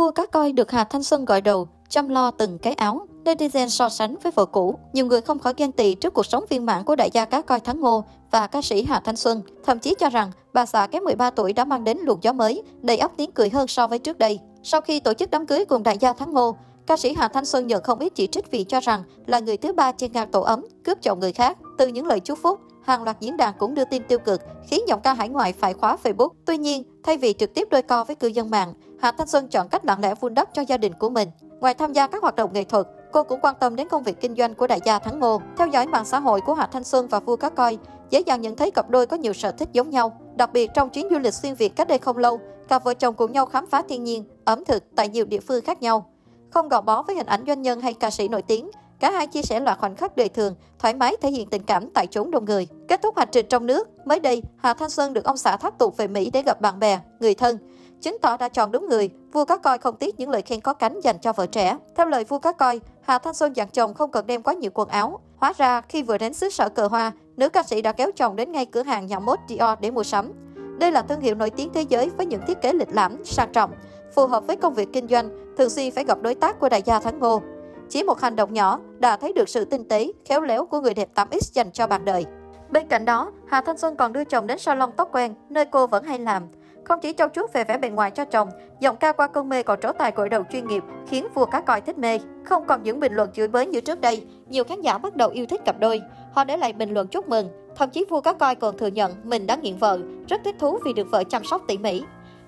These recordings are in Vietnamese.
Vua cá coi được Hà Thanh Xuân gọi đầu, chăm lo từng cái áo. Netizen so sánh với vợ cũ, nhiều người không khỏi ghen tị trước cuộc sống viên mãn của đại gia cá coi Thắng Ngô và ca sĩ Hà Thanh Xuân, thậm chí cho rằng bà xã kém 13 tuổi đã mang đến luồng gió mới, đầy ắp tiếng cười hơn so với trước đây. Sau khi tổ chức đám cưới cùng đại gia Thắng Ngô, ca sĩ Hà Thanh Xuân nhận không ít chỉ trích vì cho rằng là người thứ ba trên ngang tổ ấm, cướp chồng người khác. Từ những lời chúc phúc, hàng loạt diễn đàn cũng đưa tin tiêu cực, khiến giọng ca hải ngoại phải khóa Facebook. Tuy nhiên, thay vì trực tiếp đôi co với cư dân mạng, Hạ Thanh Xuân chọn cách lặng lẽ vun đắp cho gia đình của mình. Ngoài tham gia các hoạt động nghệ thuật, cô cũng quan tâm đến công việc kinh doanh của đại gia Thắng Ngô. Theo dõi mạng xã hội của Hạ Thanh Xuân và Vua Cá Coi, dễ dàng nhận thấy cặp đôi có nhiều sở thích giống nhau. Đặc biệt trong chuyến du lịch xuyên Việt cách đây không lâu, cặp vợ chồng cùng nhau khám phá thiên nhiên, ẩm thực tại nhiều địa phương khác nhau. Không gò bó với hình ảnh doanh nhân hay ca sĩ nổi tiếng, cả hai chia sẻ loạt khoảnh khắc đời thường, thoải mái thể hiện tình cảm tại chốn đông người. Kết thúc hành trình trong nước, mới đây, Hà Thanh Xuân được ông xã thác tụ về Mỹ để gặp bạn bè, người thân chứng tỏ đã chọn đúng người. Vua cá coi không tiếc những lời khen có cánh dành cho vợ trẻ. Theo lời vua cá coi, Hà Thanh Xuân dặn chồng không cần đem quá nhiều quần áo. Hóa ra, khi vừa đến xứ sở cờ hoa, nữ ca sĩ đã kéo chồng đến ngay cửa hàng nhà mốt Dior để mua sắm. Đây là thương hiệu nổi tiếng thế giới với những thiết kế lịch lãm, sang trọng, phù hợp với công việc kinh doanh, thường xuyên phải gặp đối tác của đại gia Thắng Ngô. Chỉ một hành động nhỏ đã thấy được sự tinh tế, khéo léo của người đẹp 8X dành cho bạn đời. Bên cạnh đó, Hà Thanh Xuân còn đưa chồng đến salon tóc quen, nơi cô vẫn hay làm. Không chỉ trau chuốt về vẻ bề ngoài cho chồng, giọng ca qua cơn mê còn trổ tài gội đầu chuyên nghiệp khiến vua cá coi thích mê. Không còn những bình luận chửi bới như trước đây, nhiều khán giả bắt đầu yêu thích cặp đôi. Họ để lại bình luận chúc mừng, thậm chí vua cá coi còn thừa nhận mình đã nghiện vợ, rất thích thú vì được vợ chăm sóc tỉ mỉ.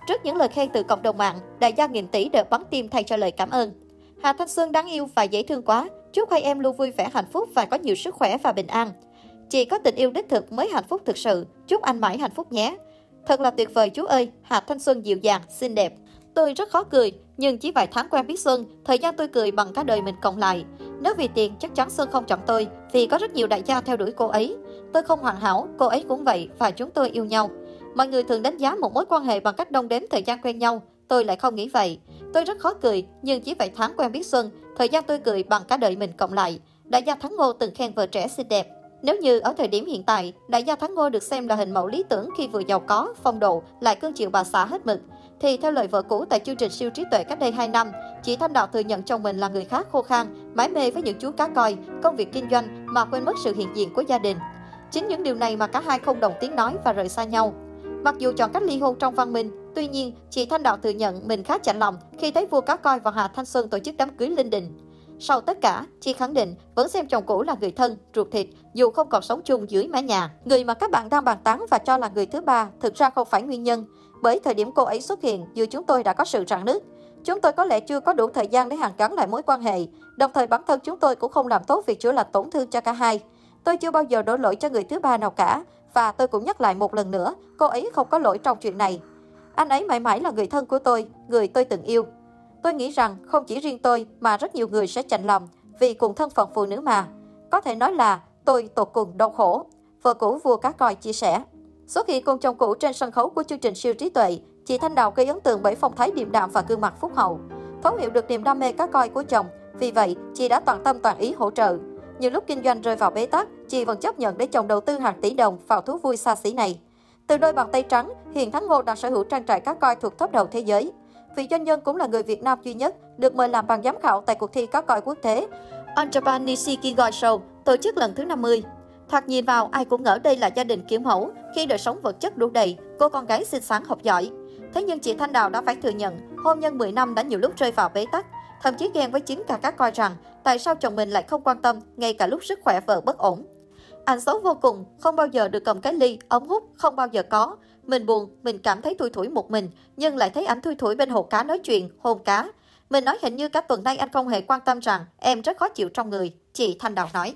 Trước những lời khen từ cộng đồng mạng, đại gia nghìn tỷ đều bắn tim thay cho lời cảm ơn. Hà Thanh Xuân đáng yêu và dễ thương quá, chúc hai em luôn vui vẻ hạnh phúc và có nhiều sức khỏe và bình an. Chỉ có tình yêu đích thực mới hạnh phúc thực sự, chúc anh mãi hạnh phúc nhé. Thật là tuyệt vời chú ơi, Hà Thanh Xuân dịu dàng, xinh đẹp. Tôi rất khó cười, nhưng chỉ vài tháng quen biết Xuân, thời gian tôi cười bằng cả đời mình cộng lại. Nếu vì tiền, chắc chắn Xuân không chọn tôi, vì có rất nhiều đại gia theo đuổi cô ấy. Tôi không hoàn hảo, cô ấy cũng vậy và chúng tôi yêu nhau. Mọi người thường đánh giá một mối quan hệ bằng cách đông đếm thời gian quen nhau, tôi lại không nghĩ vậy. Tôi rất khó cười, nhưng chỉ vài tháng quen biết Xuân, thời gian tôi cười bằng cả đời mình cộng lại. Đại gia Thắng Ngô từng khen vợ trẻ xinh đẹp, nếu như ở thời điểm hiện tại, đại gia Thắng Ngô được xem là hình mẫu lý tưởng khi vừa giàu có, phong độ, lại cương chịu bà xã hết mực, thì theo lời vợ cũ tại chương trình siêu trí tuệ cách đây 2 năm, chị Thanh Đạo thừa nhận chồng mình là người khá khô khan, mãi mê với những chú cá coi, công việc kinh doanh mà quên mất sự hiện diện của gia đình. Chính những điều này mà cả hai không đồng tiếng nói và rời xa nhau. Mặc dù chọn cách ly hôn trong văn minh, tuy nhiên chị Thanh Đạo thừa nhận mình khá chạnh lòng khi thấy vua cá coi và Hà Thanh Xuân tổ chức đám cưới linh đình. Sau tất cả, chị khẳng định vẫn xem chồng cũ là người thân, ruột thịt, dù không còn sống chung dưới mái nhà. Người mà các bạn đang bàn tán và cho là người thứ ba thực ra không phải nguyên nhân, bởi thời điểm cô ấy xuất hiện, dù chúng tôi đã có sự rạn nứt. Chúng tôi có lẽ chưa có đủ thời gian để hàn gắn lại mối quan hệ, đồng thời bản thân chúng tôi cũng không làm tốt việc chữa lành tổn thương cho cả hai. Tôi chưa bao giờ đổ lỗi cho người thứ ba nào cả, và tôi cũng nhắc lại một lần nữa, cô ấy không có lỗi trong chuyện này. Anh ấy mãi mãi là người thân của tôi, người tôi từng yêu. Tôi nghĩ rằng không chỉ riêng tôi mà rất nhiều người sẽ chạnh lòng vì cùng thân phận phụ nữ mà. Có thể nói là tôi tột cùng đau khổ. Vợ cũ vua cá coi chia sẻ. Xuất hiện cùng chồng cũ trên sân khấu của chương trình siêu trí tuệ, chị Thanh Đào gây ấn tượng bởi phong thái điềm đạm và gương mặt phúc hậu. Thấu hiểu được niềm đam mê cá coi của chồng, vì vậy chị đã toàn tâm toàn ý hỗ trợ. Nhiều lúc kinh doanh rơi vào bế tắc, chị vẫn chấp nhận để chồng đầu tư hàng tỷ đồng vào thú vui xa xỉ này. Từ đôi bàn tay trắng, hiện Thắng Ngô đang sở hữu trang trại cá coi thuộc top đầu thế giới. Vị doanh nhân cũng là người Việt Nam duy nhất được mời làm ban giám khảo tại cuộc thi cá coi quốc tế Anjapan Nishiki Goi Show tổ chức lần thứ 50. Thoạt nhìn vào, ai cũng ngỡ đây là gia đình kiểu mẫu khi đời sống vật chất đủ đầy, cô con gái xinh xắn học giỏi. Thế nhưng chị Thanh Đào đã phải thừa nhận, hôn nhân 10 năm đã nhiều lúc rơi vào bế tắc. Thậm chí ghen với chính cả các coi rằng, tại sao chồng mình lại không quan tâm, ngay cả lúc sức khỏe vợ bất ổn. Anh xấu vô cùng, không bao giờ được cầm cái ly, ống hút, không bao giờ có. Mình buồn, mình cảm thấy thui thủi một mình, nhưng lại thấy anh thui thủi bên hồ cá nói chuyện, hôn cá. Mình nói hình như cả tuần nay anh không hề quan tâm rằng em rất khó chịu trong người, chị Thanh Đào nói.